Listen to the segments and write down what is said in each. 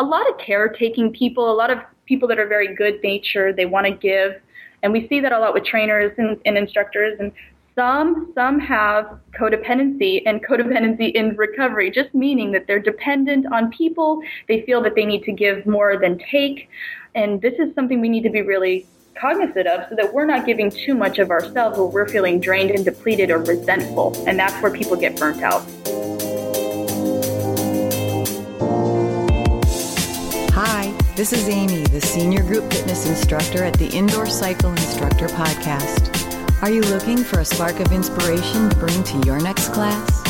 a lot of caretaking people, a lot of people that are very good natured, they want to give. And we see that a lot with trainers and, and instructors. And some some have codependency and codependency in recovery, just meaning that they're dependent on people. They feel that they need to give more than take. And this is something we need to be really cognizant of so that we're not giving too much of ourselves where we're feeling drained and depleted or resentful. And that's where people get burnt out. This is Amy, the Senior Group Fitness Instructor at the Indoor Cycle Instructor Podcast. Are you looking for a spark of inspiration to bring to your next class?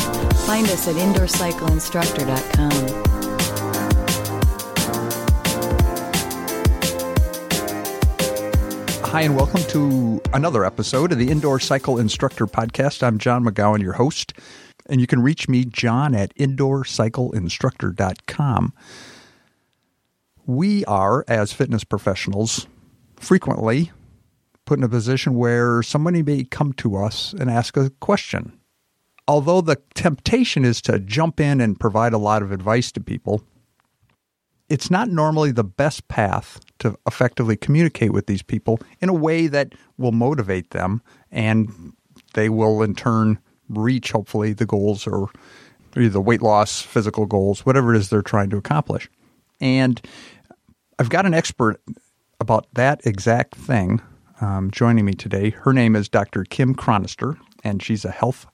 Find us at indoorcycleinstructor.com. Hi, and welcome to another episode of the Indoor Cycle Instructor Podcast. I'm John McGowan, your host, and you can reach me, John, at indoorcycleinstructor.com. We are, as fitness professionals, frequently put in a position where somebody may come to us and ask a question. Although the temptation is to jump in and provide a lot of advice to people, it's not normally the best path to effectively communicate with these people in a way that will motivate them and they will in turn reach hopefully the goals or either weight loss, physical goals, whatever it is they're trying to accomplish. And I've got an expert about that exact thing um, joining me today. Her name is Dr. Kim Chronister, and she's a health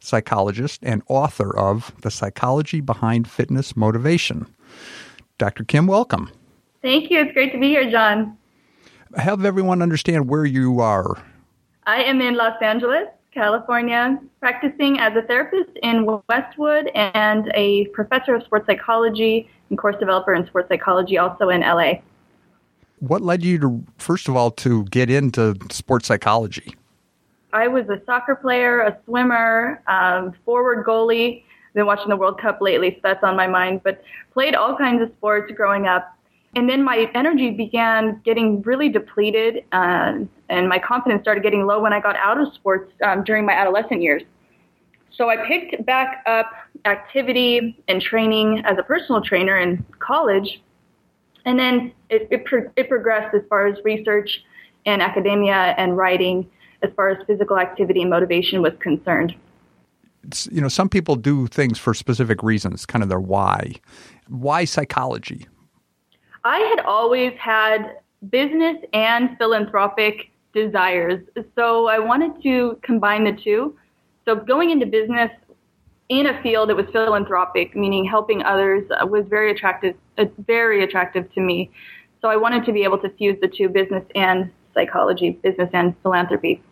psychologist and author of The Psychology Behind Fitness Motivation. Dr. Kim, welcome. Thank you. It's great to be here, John. Have everyone understand where you are. I am in Los Angeles, California, practicing as a therapist in Westwood and a professor of sports psychology and course developer in sports psychology also in LA. What led you to, first of all, to get into sports psychology? I was a soccer player, a swimmer, um, forward goalie, been watching the World Cup lately, so that's on my mind. But played all kinds of sports growing up. And then my energy began getting really depleted, uh, and my confidence started getting low when I got out of sports um, during my adolescent years. So I picked back up activity and training as a personal trainer in college, and then it, it, pro- it progressed as far as research and academia and writing as far as physical activity and motivation was concerned you know, some people do things for specific reasons, kind of their why. Why psychology? I had always had business and philanthropic desires. So I wanted to combine the two. So going into business in a field that was philanthropic, meaning helping others, uh, was very attractive, uh, very attractive to me. So I wanted to be able to fuse the two, business and psychology, business and philanthropy.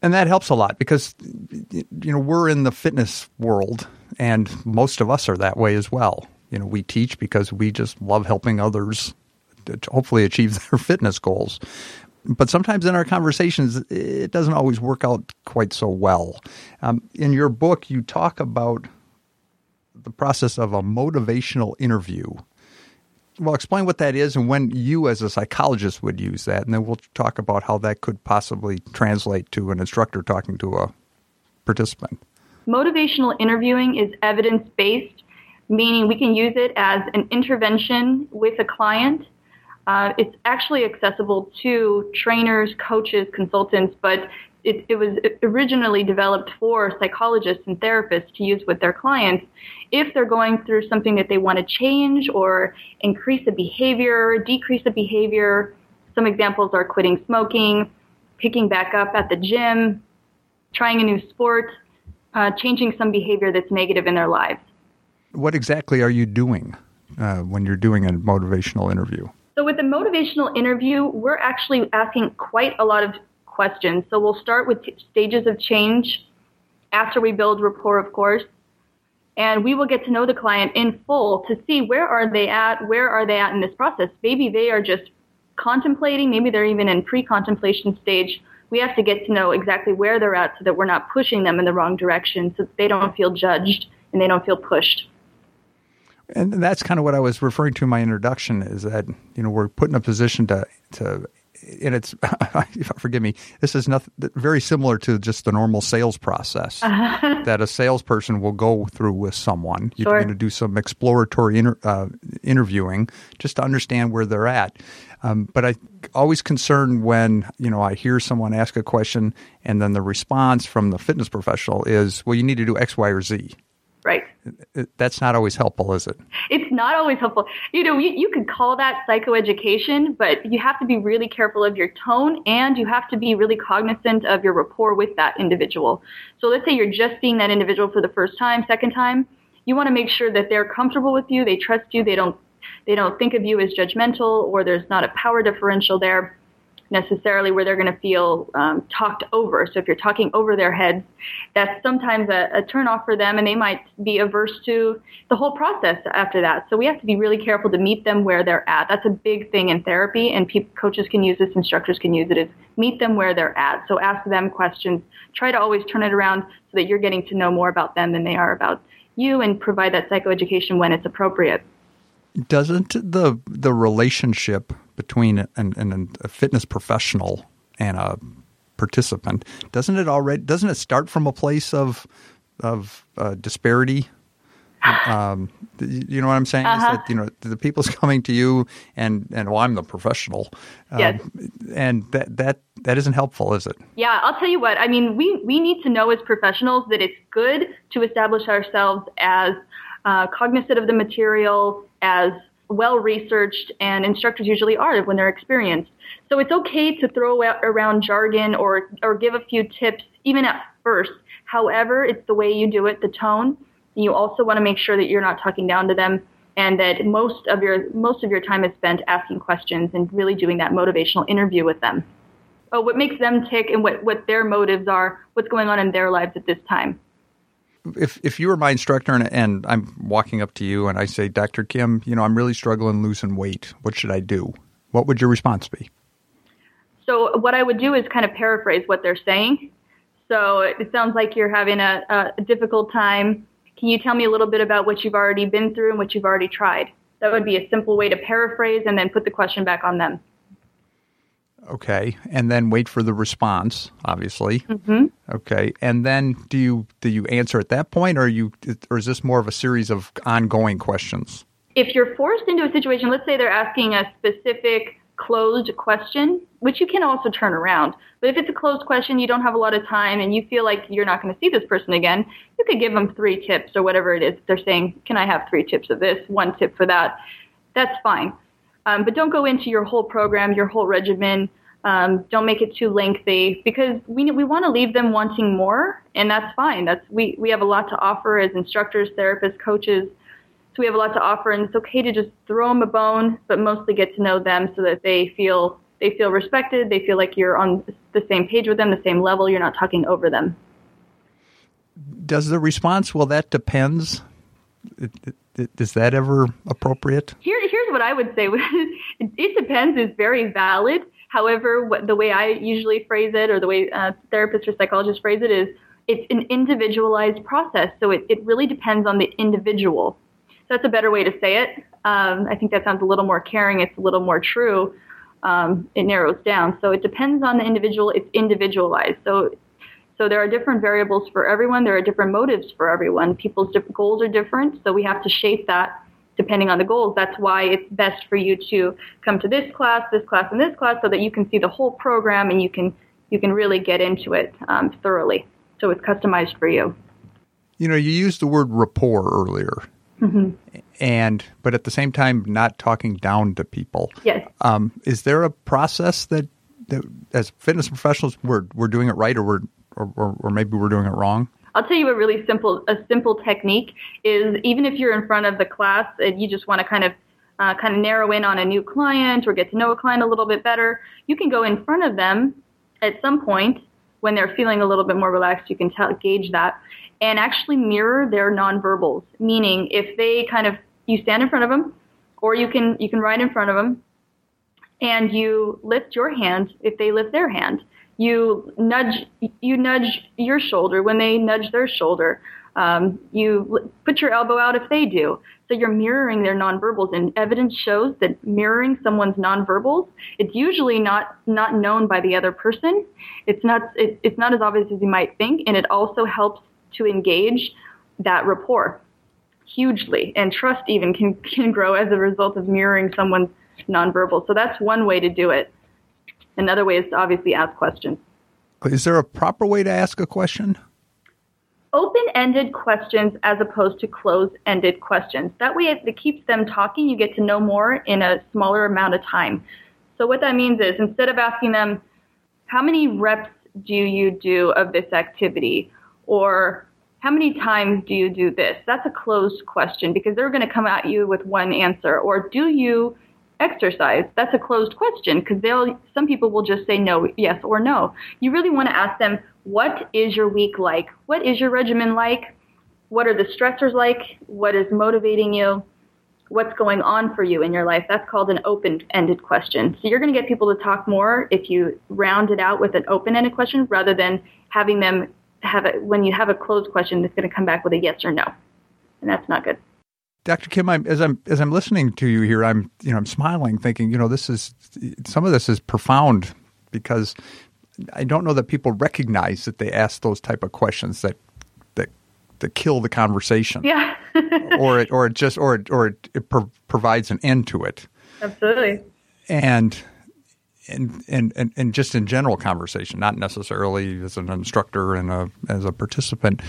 And that helps a lot because you know we're in the fitness world and most of us are that way as well. You know we teach because we just love helping others to hopefully achieve their fitness goals but sometimes in our conversations it doesn't always work out quite so well um, in your book you talk about the process of a motivational interview well, explain what that is and when you, as a psychologist, would use that, and then we'll talk about how that could possibly translate to an instructor talking to a participant. Motivational interviewing is evidence based, meaning we can use it as an intervention with a client. Uh, it's actually accessible to trainers, coaches, consultants, but it, it, was originally developed for psychologists and therapists to use with their clients if they're going through something that they want to change or increase a behavior, decrease a behavior. Some examples are quitting smoking, picking back up at the gym, trying a new sport, uh, changing some behavior that's negative in their lives. What exactly are you doing uh, when you're doing a motivational interview? So, with the motivational interview, we're actually asking quite a lot of questions. So we'll start with t- stages of change after we build rapport, of course. And we will get to know the client in full to see where are they at, where are they at in this process. Maybe they are just contemplating, maybe they're even in pre-contemplation stage. We have to get to know exactly where they're at so that we're not pushing them in the wrong direction so that they don't feel judged and they don't feel pushed. And that's kind of what I was referring to in my introduction is that, you know, we're put in a position to, to and it's forgive me. This is nothing very similar to just the normal sales process that a salesperson will go through with someone. You're Sure. going to do some exploratory inter, uh, interviewing just to understand where they're at. Um, but I always concerned when you know I hear someone ask a question and then the response from the fitness professional is, "Well, you need to do X, Y, or Z." That's not always helpful, is it? It's not always helpful. You know, you, you could call that psychoeducation, but you have to be really careful of your tone and you have to be really cognizant of your rapport with that individual. So let's say you're just seeing that individual for the first time, second time. You want to make sure that they're comfortable with you, they trust you, they don't they don't think of you as judgmental or there's not a power differential there necessarily where they're going to feel um, talked over. So if you're talking over their heads, that's sometimes a, a turnoff for them, and they might be averse to the whole process after that. So we have to be really careful to meet them where they're at. That's a big thing in therapy, and coaches can use this, instructors can use it. Is meet them where they're at. So ask them questions. Try to always turn it around so that you're getting to know more about them than they are about you, and provide that psychoeducation when it's appropriate. Doesn't the the relationship between an, an, a fitness professional and a participant doesn't it already doesn't it start from a place of of uh, disparity? Um, you know what I'm saying? Is Uh-huh. that you know the people's coming to you and and well I'm the professional, um, Yes. and that that that isn't helpful, is it? Yeah, I'll tell you what. I mean, we, we need to know as professionals that it's good to establish ourselves as uh, cognizant of the material, as well researched, and instructors usually are when they're experienced. So it's okay to throw around jargon or, or give a few tips, even at first. However, it's the way you do it, the tone. You also want to make sure that you're not talking down to them and that most of your most of your time is spent asking questions and really doing that motivational interview with them oh, what makes them tick and what, what their motives are, what's going on in their lives at this time. If if you were my instructor and, and I'm walking up to you and I say, Dr. Kim, you know, I'm really struggling losing weight. What should I do? What would your response be? So what I would do is kind of paraphrase what they're saying. So it sounds like you're having a, a difficult time. Can you tell me a little bit about what you've already been through and what you've already tried? That would be a simple way to paraphrase and then put the question back on them. Okay, and then wait for the response. Obviously. Mm-hmm. Okay, and then do you do you answer at that point, or you or is this more of a series of ongoing questions? if you're forced into a situation, let's say they're asking a specific closed question, which you can also turn around. But if it's a closed question, you don't have a lot of time and you feel like you're not going to see this person again, you could give them three tips or whatever it is. They're saying, Can I have three tips of this, one tip for that? That's fine. Um, but don't go into your whole program, your whole regimen. Um, don't make it too lengthy because we we want to leave them wanting more, and that's fine. That's we we have a lot to offer as instructors, therapists, coaches. So we have a lot to offer, and it's okay to just throw them a bone, but mostly get to know them so that they feel they feel respected. They feel like you're on the same page with them, the same level. You're not talking over them. Does the response? Well, that depends. Is that ever appropriate? Here, what I would say. it depends is very valid. However, what, the way I usually phrase it, or the way uh, therapists or psychologists phrase it, is it's an individualized process. So it, it really depends on the individual. So that's a better way to say it. Um, I think that sounds a little more caring. It's a little more true. Um, it narrows down. So it depends on the individual. It's individualized. So so there are different variables for everyone. There are different motives for everyone. People's goals are different. So we have to shape that depending on the goals. That's why it's best for you to come to this class, this class, and this class, so that you can see the whole program and you can you can really get into it um, thoroughly. So it's customized for you. You know, you used the word rapport earlier, and but at the same time, not talking down to people. Yes. Um, is there a process that, that as fitness professionals we're we're doing it right, or we're or, or, or maybe we're doing it wrong? I'll tell you a really simple a simple technique is even if you're in front of the class and you just want to kind of uh, kind of narrow in on a new client or get to know a client a little bit better, you can go in front of them at some point when they're feeling a little bit more relaxed. You can tell, gauge that and actually mirror their nonverbals. Meaning, if they kind of you stand in front of them, or you can you can ride in front of them, and you lift your hand if they lift their hand. You nudge you nudge your shoulder when they nudge their shoulder. Um, you put your elbow out if they do. So you're mirroring their nonverbals, and evidence shows that mirroring someone's nonverbals, it's usually not not known by the other person. It's not it, it's not as obvious as you might think, and it also helps to engage that rapport hugely, and trust even can can grow as a result of mirroring someone's nonverbal. So that's one way to do it. Another way is to obviously ask questions. Is there a proper way to ask a question? Open-ended questions as opposed to closed-ended questions. That way it keeps them talking. You get to know more in a smaller amount of time. So what that means is instead of asking them, how many reps do you do of this activity? Or how many times do you do this? That's a closed question because they're going to come at you with one answer. Or do you exercise? That's a closed question because they'll some people will just say no, yes or no. You really want to ask them, what is your week like? What is your regimen like? What are the stressors like? What is motivating you? What's going on for you in your life? That's called an open-ended question. So you're going to get people to talk more if you round it out with an open-ended question rather than having them have it when you have a closed question that's going to come back with a yes or no. And that's not good. Dr. Kim, I'm, as I'm as I'm listening to you here, I'm you know I'm smiling, thinking you know this is some of this is profound because I don't know that people recognize that they ask those type of questions that that that kill the conversation. Yeah. or it or it just or it, or it, it pro- provides an end to it. Absolutely. And and, and, and, and just in general conversation, not necessarily as an instructor and a, as a participant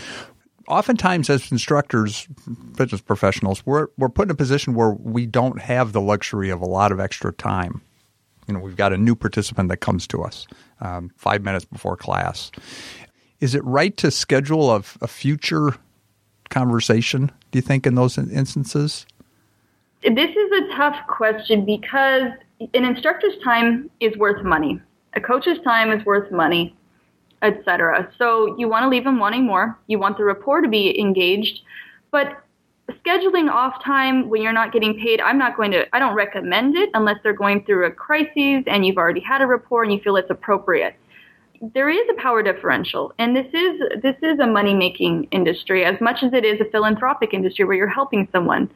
oftentimes as instructors, fitness professionals, we're we're put in a position where we don't have the luxury of a lot of extra time. You know, we've got a new participant that comes to us um, five minutes before class. Is it right to schedule a, a future conversation? Do you think in those instances? This is a tough question because an instructor's time is worth money. A coach's time is worth money etc. So you want to leave them wanting more. You want the rapport to be engaged, but scheduling off time when you're not getting paid, I'm not going to, I don't recommend it unless they're going through a crisis and you've already had a rapport and you feel it's appropriate. There is a power differential, and this is this is a money making industry as much as it is a philanthropic industry where you're helping someone.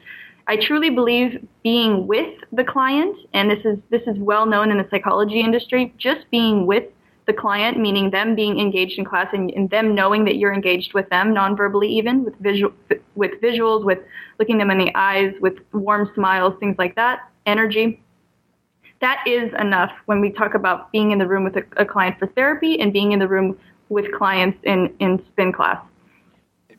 I truly believe being with the client, and this is this is well known in the psychology industry, just being with the client, meaning them being engaged in class and, and, them knowing that you're engaged with them non-verbally even with visual with visuals, with looking them in the eyes, with warm smiles, things like that, energy. That is enough when we talk about being in the room with a, a client for therapy and being in the room with clients in, in spin class.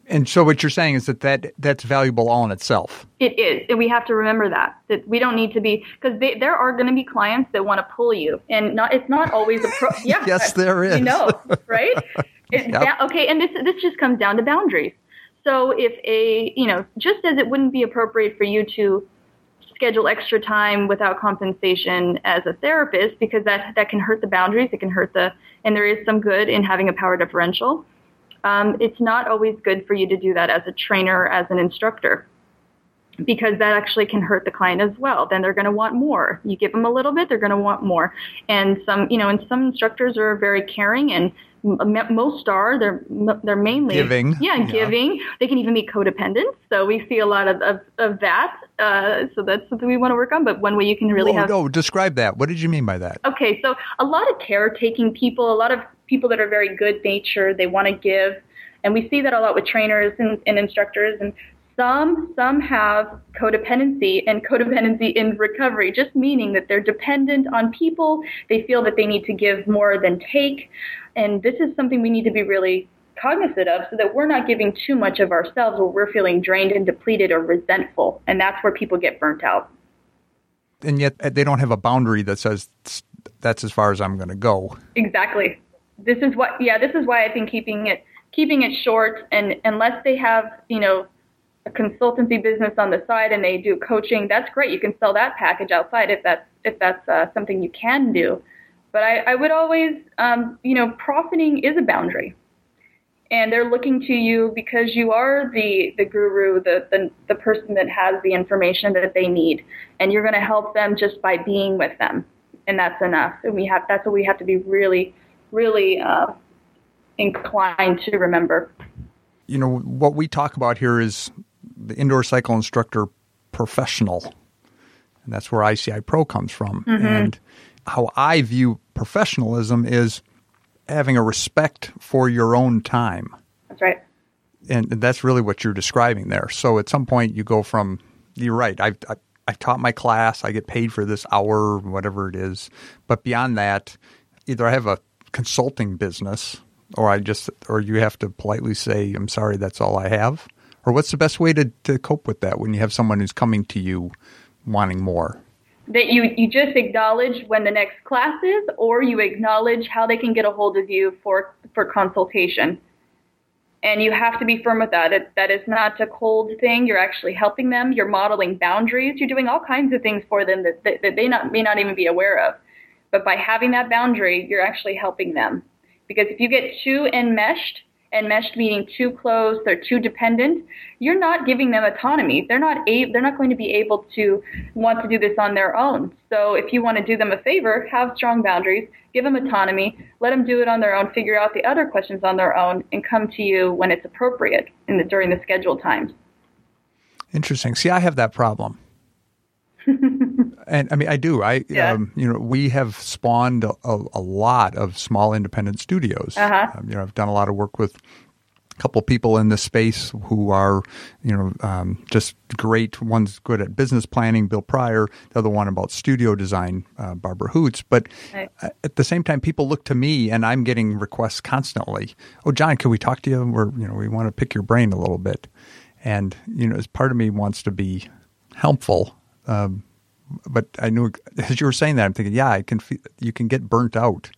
And so what you're saying is that, that that's valuable all in itself. It is. And we have to remember that. That we don't need to be because there are going to be clients that want to pull you and not it's not always a pro yeah. yes there is. You know, right? It, yep. that, okay, and this this just comes down to boundaries. So if a, you know, just as it wouldn't be appropriate for you to schedule extra time without compensation as a therapist because that that can hurt the boundaries, it can hurt the and there is some good in having a power differential um, it's not always good for you to do that as a trainer, as an instructor, because that actually can hurt the client as well. Then they're going to want more. You give them a little bit, they're going to want more. And some, you know, and some instructors are very caring and most are they're they're mainly giving yeah, yeah, giving they can even be codependent so we see a lot of of, of that uh, so that's something we want to work on but one way you can really Whoa, have no describe that what did you mean by that okay so a lot of caretaking people a lot of people that are very good natured. They want to give, and we see that a lot with trainers and, and instructors. And some some have codependency and codependency in recovery, just meaning that they're dependent on people. They feel that they need to give more than take, and this is something we need to be really cognizant of so that we're not giving too much of ourselves where we're feeling drained and depleted or resentful and that's where people get burnt out and yet they don't have a boundary that says that's as far as i'm going to go exactly this is what yeah this is why I think keeping it keeping it short. And unless they have you know a consultancy business on the side and they do coaching that's great. You can sell that package outside if that's if that's uh, something you can do. But I, I would always um, you know profiting is a boundary. And they're looking to you because you are the the guru the the, the person that has the information that they need. And you're going to help them just by being with them. And that's enough. And we have that's what we have to be really really uh, inclined to remember. you know, what we talk about here is the indoor cycle instructor professional. And that's where ICI Pro comes from. Mm-hmm. And how I view professionalism is having a respect for your own time. That's right. And that's really what you're describing there. So at some point you go from, you're right, I've, I, I taught my class, I get paid for this hour, whatever it is. But beyond that, either I have a consulting business or I just, or you have to politely say, I'm sorry, that's all I have. Or what's the best way to, to cope with that when you have someone who's coming to you wanting more? That you, you just acknowledge when the next class is, or you acknowledge how they can get a hold of you for, for consultation. And you have to be firm with that. It, that is not a cold thing. You're actually helping them. You're modeling boundaries. You're doing all kinds of things for them that, that, that they not, may not even be aware of. But by having that boundary, you're actually helping them. Because if you get too enmeshed, enmeshed meaning too close, they're too dependent, you're not giving them autonomy. They're not a- they're not going to be able to want to do this on their own. So if you want to do them a favor, have strong boundaries, give them autonomy, let them do it on their own, figure out the other questions on their own, and come to you when it's appropriate in the, during the scheduled times. Interesting. See, I have that problem. and I mean, I do. I, Yeah. um, you know, we have spawned a, a, lot of small independent studios. Uh-huh. Um, you know, I've done a lot of work with a couple people in this space who are, you know, um, just great. One's good at business planning, Bill Pryor. The other one about studio design, uh, Barbara Hoots. But Right. at the same time, people look to me, and I'm getting requests constantly. Oh, John, can we talk to you? We're, you know, we want to pick your brain a little bit. And you know, as part of me wants to be helpful. Um, but I knew as you were saying that, I'm thinking, yeah, I can. Feel, you can get burnt out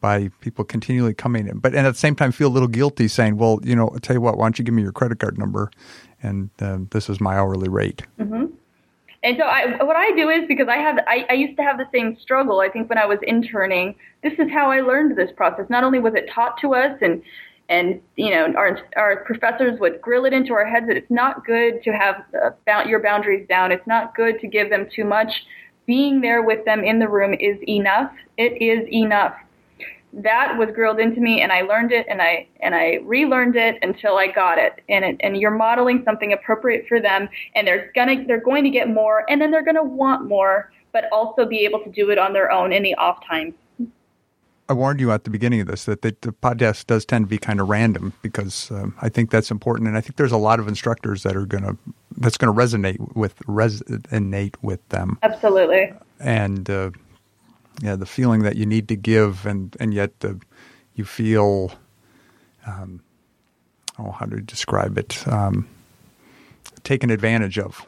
by people continually coming in, but and at the same time feel a little guilty, saying, well, you know, I'll tell you what, why don't you give me your credit card number, and um, this is my hourly rate. And so I, what I do is because I have, I, I used to have the same struggle. I think when I was interning, this is how I learned this process. Not only was it taught to us, and and you know our our professors would grill it into our heads that it's not good to have uh, your boundaries down. It's not good to give them too much. Being there with them in the room is enough. It is enough. That was grilled into me, and I learned it, and I and I relearned it until I got it. And it, and you're modeling something appropriate for them, and they're gonna they're going to get more, and then they're gonna want more, but also be able to do it on their own in the off times. I warned you at the beginning of this that the, the podcast does tend to be kind of random because um, I think that's important, and I think there's a lot of instructors that are gonna that's going to resonate with resonate with them. Absolutely. and uh, yeah, the feeling that you need to give, and and yet uh, you feel, um, oh, how to describe it, um, taken advantage of.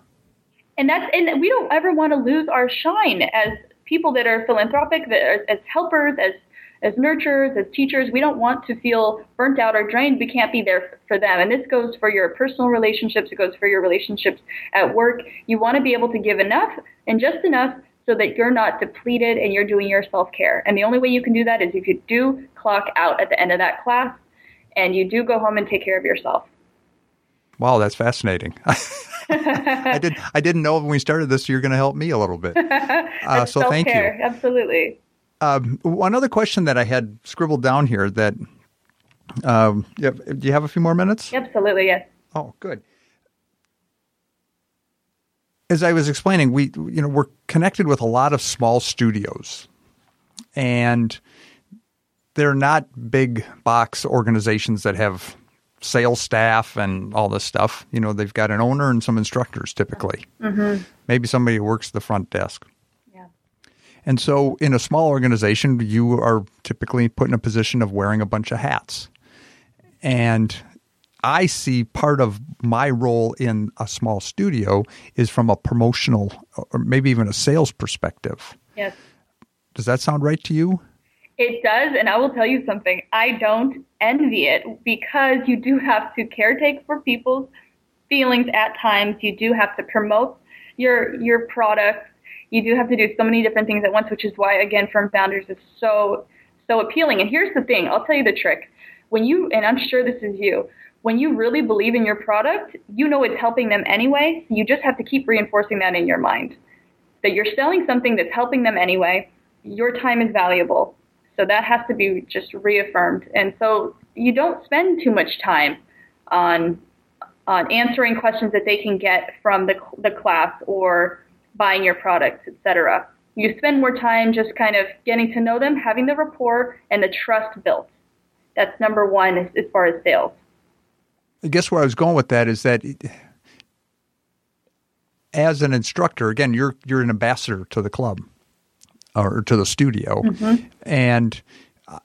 and that's and we don't ever want to lose our shine as people that are philanthropic that are, as helpers as as nurturers as teachers we don't want to feel burnt out or drained. We can't be there for them. And this goes for your personal relationships. It goes for your relationships at work. You want to be able to give enough and just enough so that you're not depleted and you're doing your self-care. And the only way you can do that is if you do clock out at the end of that class and you do go home and take care of yourself. Wow, that's fascinating. I did I didn't know when we started this you're going to help me a little bit. Uh, so thank you. absolutely Um, one other question that I had scribbled down here that um, yeah, do you have a few more minutes? absolutely yes Oh, good. As I was explaining, we you know we're connected with a lot of small studios, and they're not big box organizations that have sales staff and all this stuff. You know, they've got an owner and some instructors typically. Mm-hmm. Maybe somebody who works the front desk. And so, in a small organization, you are typically put in a position of wearing a bunch of hats. And I see part of my role in a small studio is from a promotional or maybe even a sales perspective. yes Does that sound right to you? It does, and I will tell you something. I don't envy it because you do have to caretake for people's feelings at times. You do have to promote your your products. You do have to do so many different things at once, which is why again Firm Founders is so so appealing. And here's the thing, I'll tell you the trick. When you and I'm sure this is you, when you really believe in your product, you know it's helping them anyway. You just have to keep reinforcing that in your mind. That you're selling something that's helping them anyway. Your time is valuable. So that has to be just reaffirmed. And so you don't spend too much time on on answering questions that they can get from the, the class or buying your products, etc. You spend more time just kind of getting to know them, having the rapport and the trust built. That's number one as, as far as sales. I guess where I was going with that is that as an instructor, again, you're you're an ambassador to the club or to the studio, mm-hmm. and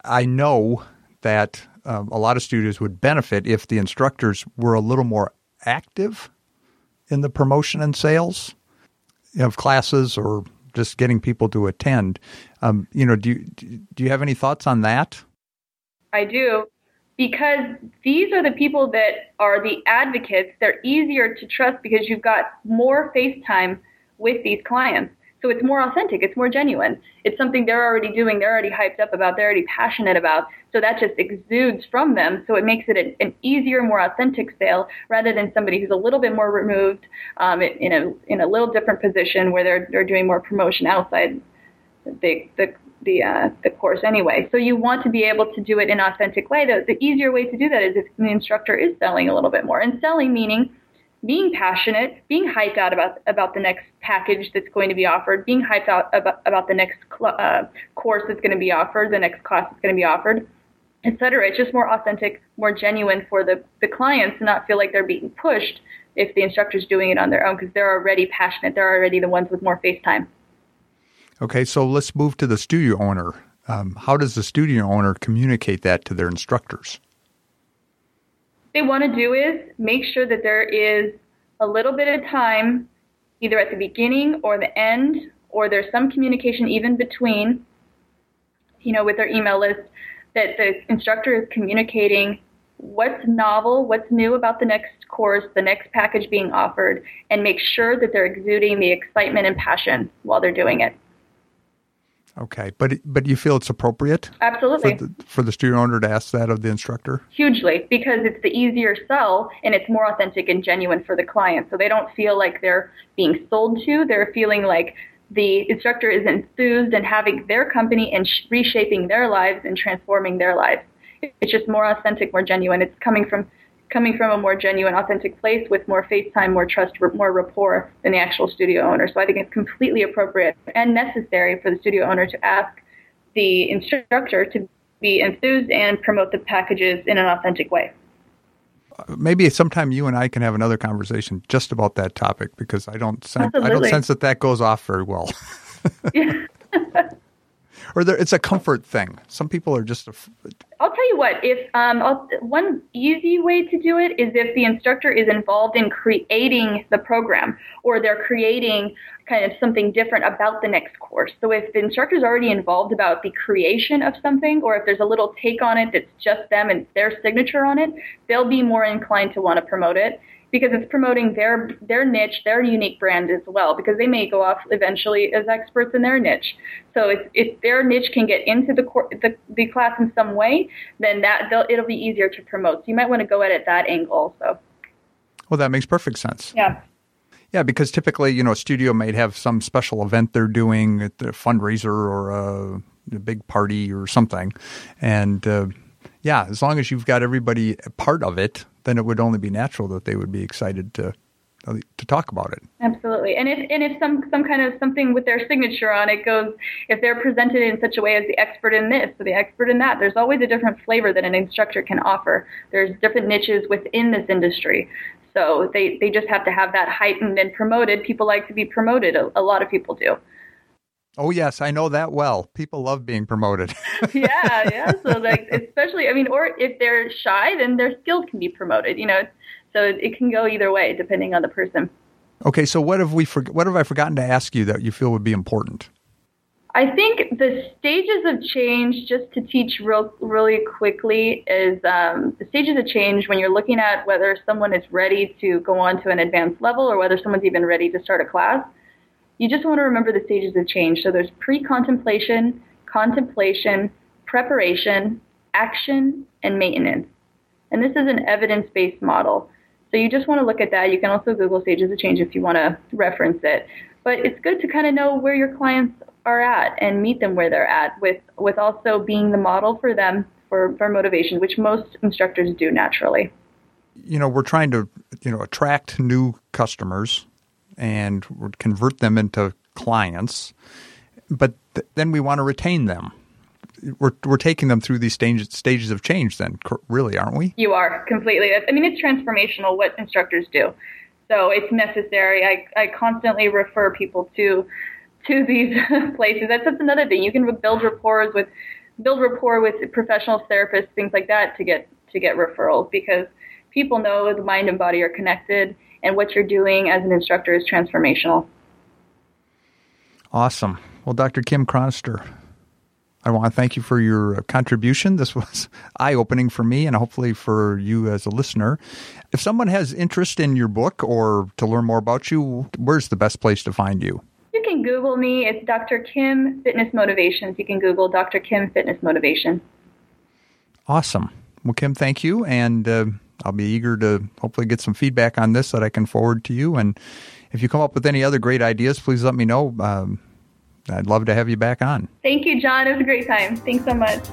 I know that um, a lot of studios would benefit if the instructors were a little more active in the promotion and sales of classes or just getting people to attend. Um, you know, do you, do you have any thoughts on that? I do because these are the people that are the advocates. They're easier to trust because you've got more face time with these clients. So it's more authentic, it's more genuine. It's something they're already doing, they're already hyped up about, they're already passionate about. So that just exudes from them. So it makes it an, an easier, more authentic sale rather than somebody who's a little bit more removed um, in a in a little different position where they're they're doing more promotion outside the the the uh, the course anyway. So you want to be able to do it in an authentic way. The, the easier way to do that is if the instructor is selling a little bit more, and selling meaning being passionate, being hyped out about about the next package that's going to be offered, being hyped out about, about the next cl- uh, course that's going to be offered, the next class that's going to be offered, etc. It's just more authentic, more genuine for the the clients to not feel like they're being pushed if the instructor's doing it on their own because they're already passionate. They're already the ones with more face time. Okay, so let's move to the studio owner. Um, how does the studio owner communicate that to their instructors? They want to do is make sure that there is a little bit of time, either at the beginning or the end, or there's some communication even between, you know, with their email list, that the instructor is communicating what's novel, what's new about the next course, the next package being offered, and make sure that they're exuding the excitement and passion while they're doing it. Okay, but but you feel it's appropriate? Absolutely. For the, for the studio owner to ask that of the instructor? Hugely, because it's the easier sell and it's more authentic and genuine for the client. So they don't feel like they're being sold to. They're feeling like the instructor is enthused and having their company and sh- reshaping their lives and transforming their lives. It's just more authentic, more genuine. It's coming from coming from a more genuine, authentic place with more face time, more trust, more rapport than the actual studio owner. So I think it's completely appropriate and necessary for the studio owner to ask the instructor to be enthused and promote the packages in an authentic way. Maybe sometime you and I can have another conversation just about that topic because I don't sense I don't sense that that goes off very well. yeah. or it's a comfort thing. Some people are just. I'll tell you what. If um, one easy way to do it is if the instructor is involved in creating the program, or they're creating kind of something different about the next course. So if the instructor is already involved about the creation of something, or if there's a little take on it that's just them and their signature on it, they'll be more inclined to want to promote it because it's promoting their their niche, their unique brand as well. Because they may go off eventually as experts in their niche. So if, if their niche can get into the, cor- the the class in some way, then that it'll be easier to promote. So you might want to go at it that angle also. Well, that makes perfect sense. Yeah. Yeah, because typically, you know, a studio might have some special event they're doing, a fundraiser or a, a big party or something, and uh, yeah, as long as you've got everybody part of it, then it would only be natural that they would be excited to to talk about it. Absolutely, and if and if some some kind of something with their signature on it goes, if they're presented in such a way as the expert in this or the expert in that, there's always a different flavor that an instructor can offer. There's different niches within this industry, so they they just have to have that heightened and promoted. People like to be promoted. A, a lot of people do. Oh yes, I know that well. People love being promoted. yeah, yeah. So like, especially, I mean, or if they're shy, then their skills can be promoted. You know, so it can go either way depending on the person. Okay, so what have we for, what have I forgotten to ask you that you feel would be important? I think the stages of change, just to teach real, really quickly, is um, the stages of change when you're looking at whether someone is ready to go on to an advanced level or whether someone's even ready to start a class you just want to remember the stages of change. So there's pre-contemplation, contemplation, preparation, action, and maintenance. And this is an evidence-based model. So you just want to look at that. You can also Google stages of change if you want to reference it. But it's good to kind of know where your clients are at and meet them where they're at with, with also being the model for them for, for motivation, which most instructors do naturally. you know, we're trying to, you know, attract new customers and convert them into clients, but th- then we want to retain them. We're, we're taking them through these stages, stages of change, then, really, aren't we? You are completely. I mean, it's transformational what instructors do. So it's necessary. I, I constantly refer people to to these places. That's, that's another thing. You can build rapport with build rapport with professional therapists, things like that, to get to get referrals because people know the mind and body are connected, and what you're doing as an instructor is transformational. Awesome. Well, Dr. Kim Chronister, I want to thank you for your contribution. This was eye opening for me and hopefully for you as a listener. If someone has interest in your book or to learn more about you, where's the best place to find you? You can Google me. It's Dr. Kim Fitness Motivations. You can Google Dr. Kim Fitness Motivation. Awesome. Well, Kim, thank you. And uh, I'll be eager to hopefully get some feedback on this that I can forward to you. And if you come up with any other great ideas, please let me know. Um, I'd love to have you back on. Thank you, John. It was a great time. Thanks so much.